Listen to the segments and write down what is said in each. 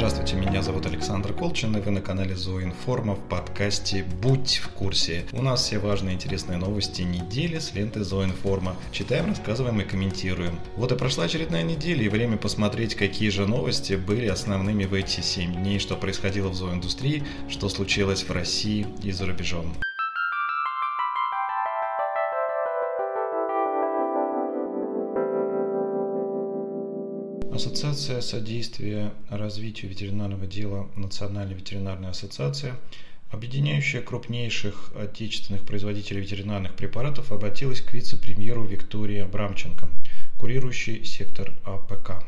Здравствуйте, меня зовут Александр Колчин, и вы на канале Зооинформа в подкасте «Будь в курсе». У нас все важные интересные новости недели с ленты Зооинформа. Читаем, рассказываем и комментируем. Вот и прошла очередная неделя, и время посмотреть, какие же новости были основными в эти 7 дней, что происходило в зооиндустрии, что случилось в России и за рубежом. Ассоциация содействия развитию ветеринарного дела Национальная ветеринарная ассоциация, объединяющая крупнейших отечественных производителей ветеринарных препаратов, обратилась к вице-премьеру Виктории Абрамченко, курирующей сектор АПК.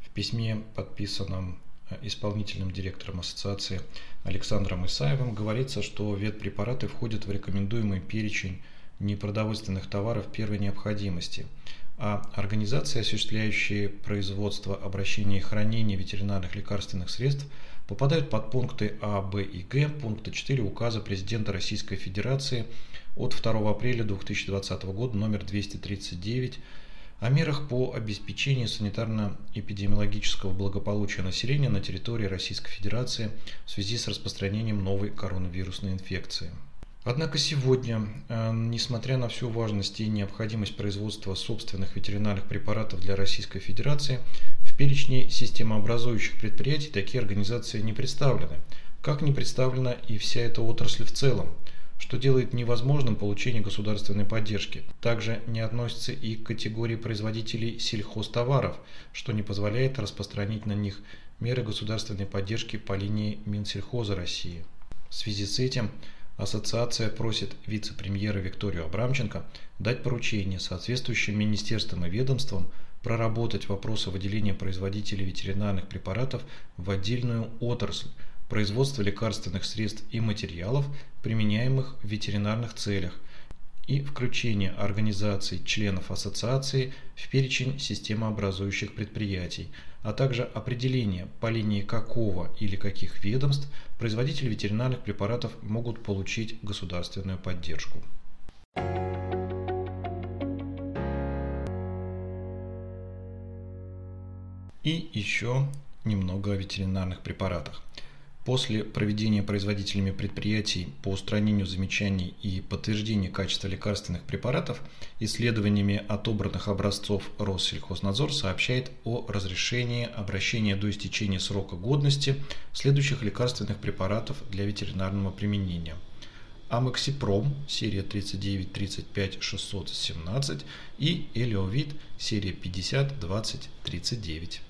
В письме, подписанном исполнительным директором ассоциации Александром Исаевым, говорится, что ветпрепараты входят в рекомендуемый перечень непродовольственных товаров первой необходимости – а организации, осуществляющие производство, обращение и хранение ветеринарных лекарственных средств, попадают под пункты А, Б и Г пункта 4 указа президента Российской Федерации от 2 апреля 2020 года номер 239 о мерах по обеспечению санитарно-эпидемиологического благополучия населения на территории Российской Федерации в связи с распространением новой коронавирусной инфекции. Однако сегодня, э, несмотря на всю важность и необходимость производства собственных ветеринарных препаратов для Российской Федерации, в перечне системообразующих предприятий такие организации не представлены, как не представлена и вся эта отрасль в целом, что делает невозможным получение государственной поддержки. Также не относится и к категории производителей сельхозтоваров, что не позволяет распространить на них меры государственной поддержки по линии Минсельхоза России. В связи с этим Ассоциация просит вице-премьера Викторию Абрамченко дать поручение соответствующим министерствам и ведомствам проработать вопросы выделения производителей ветеринарных препаратов в отдельную отрасль производства лекарственных средств и материалов, применяемых в ветеринарных целях, и включение организаций членов ассоциации в перечень системообразующих предприятий, а также определение, по линии какого или каких ведомств производители ветеринарных препаратов могут получить государственную поддержку. И еще немного о ветеринарных препаратах. После проведения производителями предприятий по устранению замечаний и подтверждения качества лекарственных препаратов исследованиями отобранных образцов Россельхознадзор сообщает о разрешении обращения до истечения срока годности следующих лекарственных препаратов для ветеринарного применения. Амоксипром, серия 39-35-617 и Элеовид, серия 50-20-39.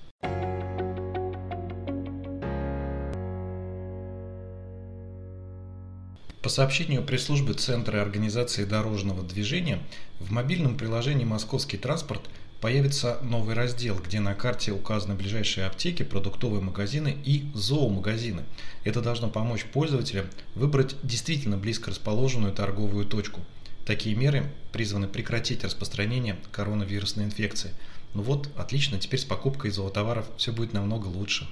По сообщению пресс-службы Центра организации дорожного движения, в мобильном приложении «Московский транспорт» появится новый раздел, где на карте указаны ближайшие аптеки, продуктовые магазины и зоомагазины. Это должно помочь пользователям выбрать действительно близко расположенную торговую точку. Такие меры призваны прекратить распространение коронавирусной инфекции. Ну вот, отлично, теперь с покупкой зоотоваров все будет намного лучше.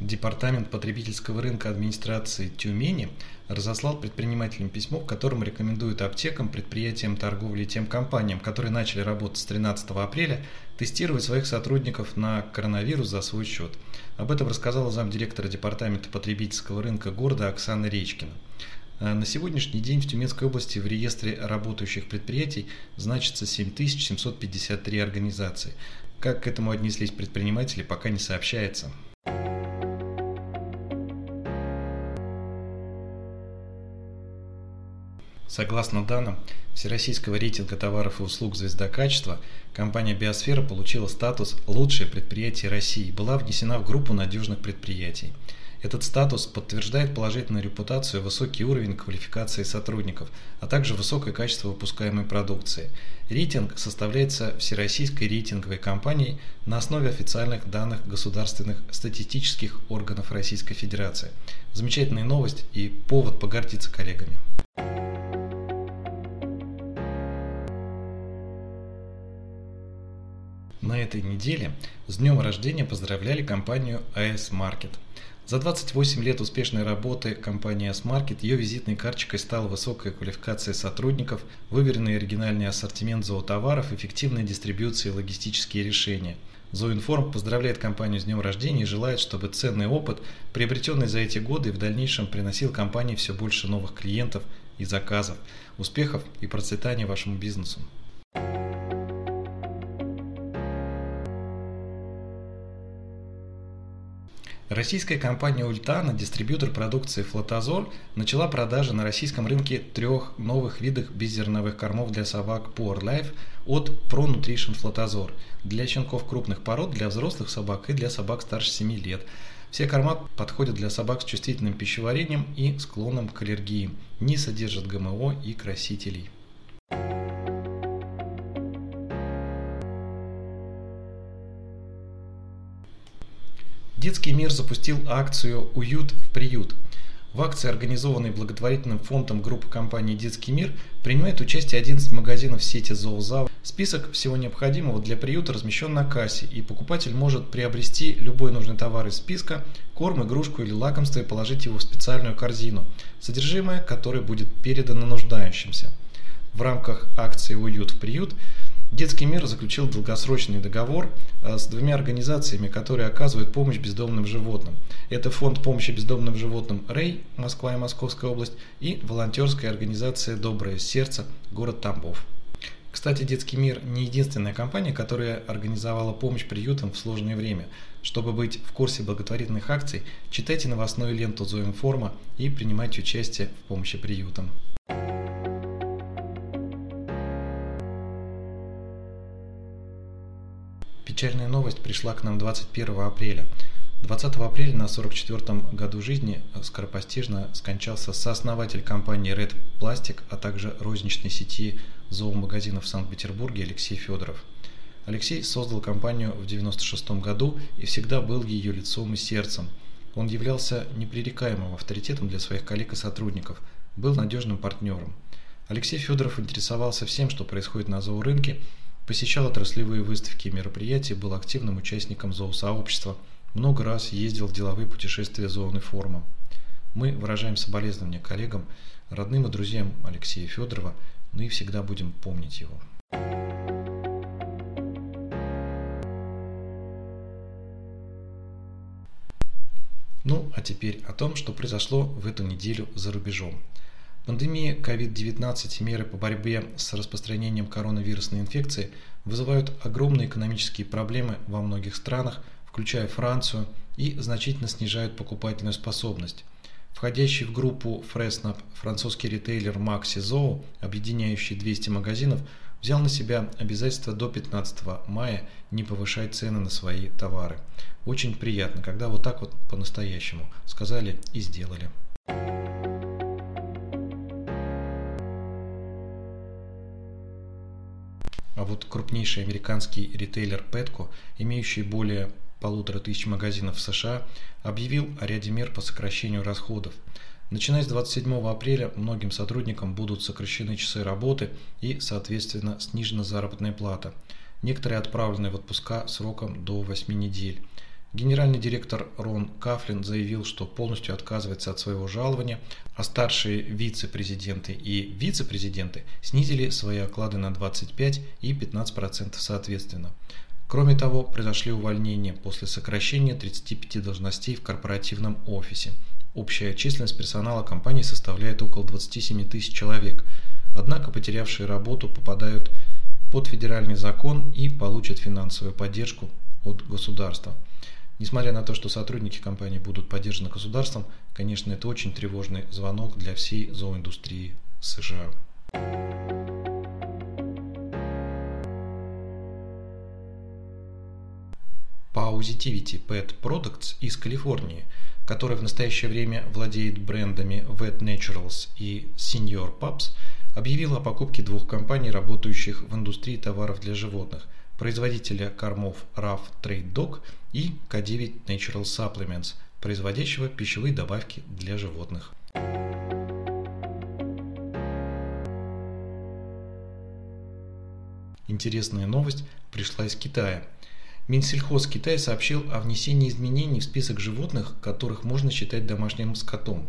Департамент потребительского рынка администрации Тюмени разослал предпринимателям письмо, в котором рекомендует аптекам, предприятиям торговли и тем компаниям, которые начали работать с 13 апреля, тестировать своих сотрудников на коронавирус за свой счет. Об этом рассказала замдиректора Департамента потребительского рынка города Оксана Речкина. Э, на сегодняшний день в Тюменской области в реестре работающих предприятий значится 7753 организации. Как к этому отнеслись предприниматели, пока не сообщается. Согласно данным Всероссийского рейтинга товаров и услуг «Звезда качества», компания «Биосфера» получила статус «Лучшее предприятие России» и была внесена в группу надежных предприятий. Этот статус подтверждает положительную репутацию, высокий уровень квалификации сотрудников, а также высокое качество выпускаемой продукции. Рейтинг составляется Всероссийской рейтинговой компанией на основе официальных данных государственных статистических органов Российской Федерации. Замечательная новость и повод погордиться коллегами. На этой неделе с днем рождения поздравляли компанию AS Market. За 28 лет успешной работы компании S-Market ее визитной карточкой стала высокая квалификация сотрудников, выверенный оригинальный ассортимент зоотоваров, эффективная дистрибьюция и логистические решения. Зоинформ поздравляет компанию с днем рождения и желает, чтобы ценный опыт, приобретенный за эти годы, в дальнейшем приносил компании все больше новых клиентов и заказов, успехов и процветания вашему бизнесу. Российская компания Ультана, дистрибьютор продукции Флотозор, начала продажи на российском рынке трех новых видов беззерновых кормов для собак Power Life от Pro Nutrition Флотозор для щенков крупных пород, для взрослых собак и для собак старше 7 лет. Все корма подходят для собак с чувствительным пищеварением и склонным к аллергии, не содержат ГМО и красителей. Детский мир запустил акцию «Уют в приют». В акции, организованной благотворительным фондом группы компании «Детский мир», принимает участие 11 магазинов сети «Зоозав». Список всего необходимого для приюта размещен на кассе, и покупатель может приобрести любой нужный товар из списка, корм, игрушку или лакомство и положить его в специальную корзину, содержимое которой будет передано нуждающимся. В рамках акции «Уют в приют» Детский мир заключил долгосрочный договор э, с двумя организациями, которые оказывают помощь бездомным животным. Это фонд помощи бездомным животным «Рей», Москва и Московская область, и волонтерская организация «Доброе сердце», город Тамбов. Кстати, Детский мир не единственная компания, которая организовала помощь приютам в сложное время. Чтобы быть в курсе благотворительных акций, читайте новостную ленту Зоинформа и принимайте участие в помощи приютам. Печальная новость пришла к нам 21 апреля. 20 апреля на 44-м году жизни скоропостижно скончался сооснователь компании Red Plastic, а также розничной сети зоомагазинов в Санкт-Петербурге Алексей Федоров. Алексей создал компанию в 96 году и всегда был ее лицом и сердцем. Он являлся непререкаемым авторитетом для своих коллег и сотрудников, был надежным партнером. Алексей Федоров интересовался всем, что происходит на зоорынке, посещал отраслевые выставки и мероприятия, был активным участником зоосообщества, много раз ездил в деловые путешествия зоны форума. Мы выражаем соболезнования коллегам, родным и друзьям Алексея Федорова, ну и всегда будем помнить его. Ну, а теперь о том, что произошло в эту неделю за рубежом. Пандемия COVID-19 и меры по борьбе с распространением коронавирусной инфекции вызывают огромные экономические проблемы во многих странах, включая Францию, и значительно снижают покупательную способность. Входящий в группу Фреснап французский ритейлер Maxi Zoo, объединяющий 200 магазинов, взял на себя обязательство до 15 мая не повышать цены на свои товары. Очень приятно, когда вот так вот по-настоящему сказали и сделали. Вот крупнейший американский ритейлер Petco, имеющий более полутора тысяч магазинов в США, объявил о ряде мер по сокращению расходов. Начиная с 27 апреля многим сотрудникам будут сокращены часы работы и, соответственно, снижена заработная плата. Некоторые отправлены в отпуска сроком до 8 недель. Генеральный директор Рон Кафлин заявил, что полностью отказывается от своего жалования, а старшие вице-президенты и вице-президенты снизили свои оклады на 25 и 15% соответственно. Кроме того, произошли увольнения после сокращения 35 должностей в корпоративном офисе. Общая численность персонала компании составляет около 27 тысяч человек. Однако потерявшие работу попадают под федеральный закон и получат финансовую поддержку от государства. Несмотря на то, что сотрудники компании будут поддержаны государством, конечно, это очень тревожный звонок для всей зооиндустрии США. Positivity Pet Products из Калифорнии, который в настоящее время владеет брендами Vet Naturals и Senior Pups, объявила о покупке двух компаний, работающих в индустрии товаров для животных – производителя кормов RAF Trade Dog и K9 Natural Supplements, производящего пищевые добавки для животных. Интересная новость пришла из Китая. Минсельхоз Китая сообщил о внесении изменений в список животных, которых можно считать домашним скотом.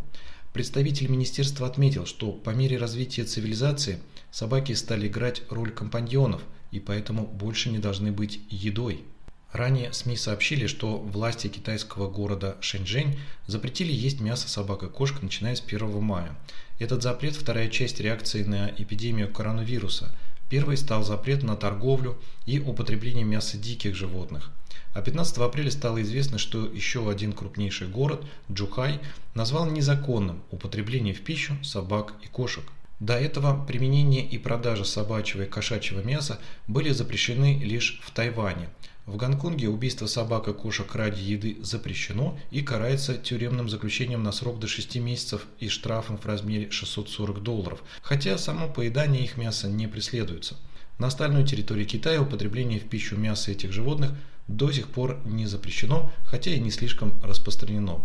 Представитель министерства отметил, что по мере развития цивилизации собаки стали играть роль компаньонов и поэтому больше не должны быть едой. Ранее СМИ сообщили, что власти китайского города Шэньчжэнь запретили есть мясо собак и кошек, начиная с 1 мая. Этот запрет – вторая часть реакции на эпидемию коронавируса. Первый стал запрет на торговлю и употребление мяса диких животных. А 15 апреля стало известно, что еще один крупнейший город, Джухай, назвал незаконным употребление в пищу собак и кошек. До этого применение и продажа собачьего и кошачьего мяса были запрещены лишь в Тайване – в Гонконге убийство собак и кошек ради еды запрещено и карается тюремным заключением на срок до 6 месяцев и штрафом в размере 640 долларов, хотя само поедание их мяса не преследуется. На остальной территории Китая употребление в пищу мяса этих животных до сих пор не запрещено, хотя и не слишком распространено.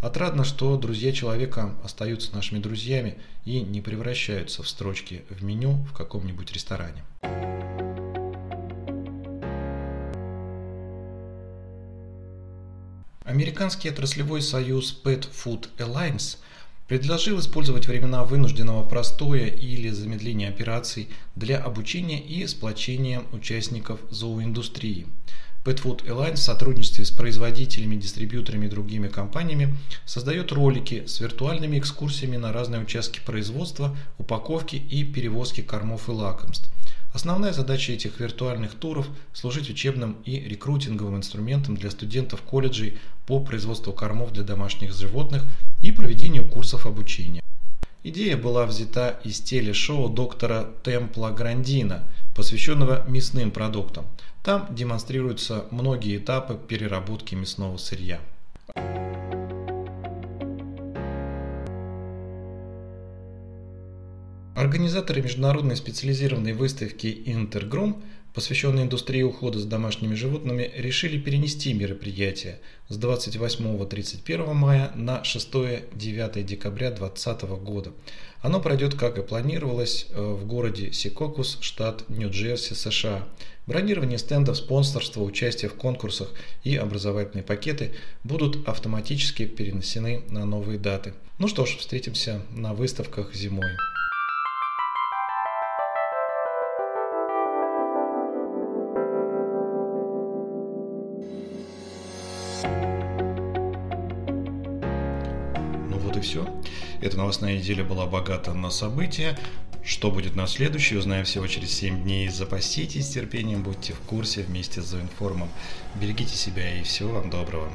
Отрадно, что друзья человека остаются нашими друзьями и не превращаются в строчки в меню в каком-нибудь ресторане. Американский отраслевой союз Pet Food Alliance предложил использовать времена вынужденного простоя или замедления операций для обучения и сплочения участников зооиндустрии. Pet Food Alliance в сотрудничестве с производителями, дистрибьюторами и другими компаниями создает ролики с виртуальными экскурсиями на разные участки производства, упаковки и перевозки кормов и лакомств – Основная задача этих виртуальных туров – служить учебным и рекрутинговым инструментом для студентов колледжей по производству кормов для домашних животных и проведению курсов обучения. Идея была взята из телешоу доктора Темпла Грандина, посвященного мясным продуктам. Там демонстрируются многие этапы переработки мясного сырья. Организаторы международной специализированной выставки «Интергром», посвященной индустрии ухода за домашними животными, решили перенести мероприятие с 28-31 мая на 6-9 декабря 2020 года. Оно пройдет, как и планировалось, э, в городе Сикокус, штат Нью-Джерси, США. Бронирование стендов, спонсорство, участие в конкурсах и образовательные пакеты будут автоматически перенесены на новые даты. Ну что ж, встретимся на выставках зимой. Все. Эта новостная неделя была богата на события. Что будет на следующей, узнаем всего через 7 дней. Запаситесь терпением, будьте в курсе вместе с Зоинформом. Берегите себя и всего вам доброго.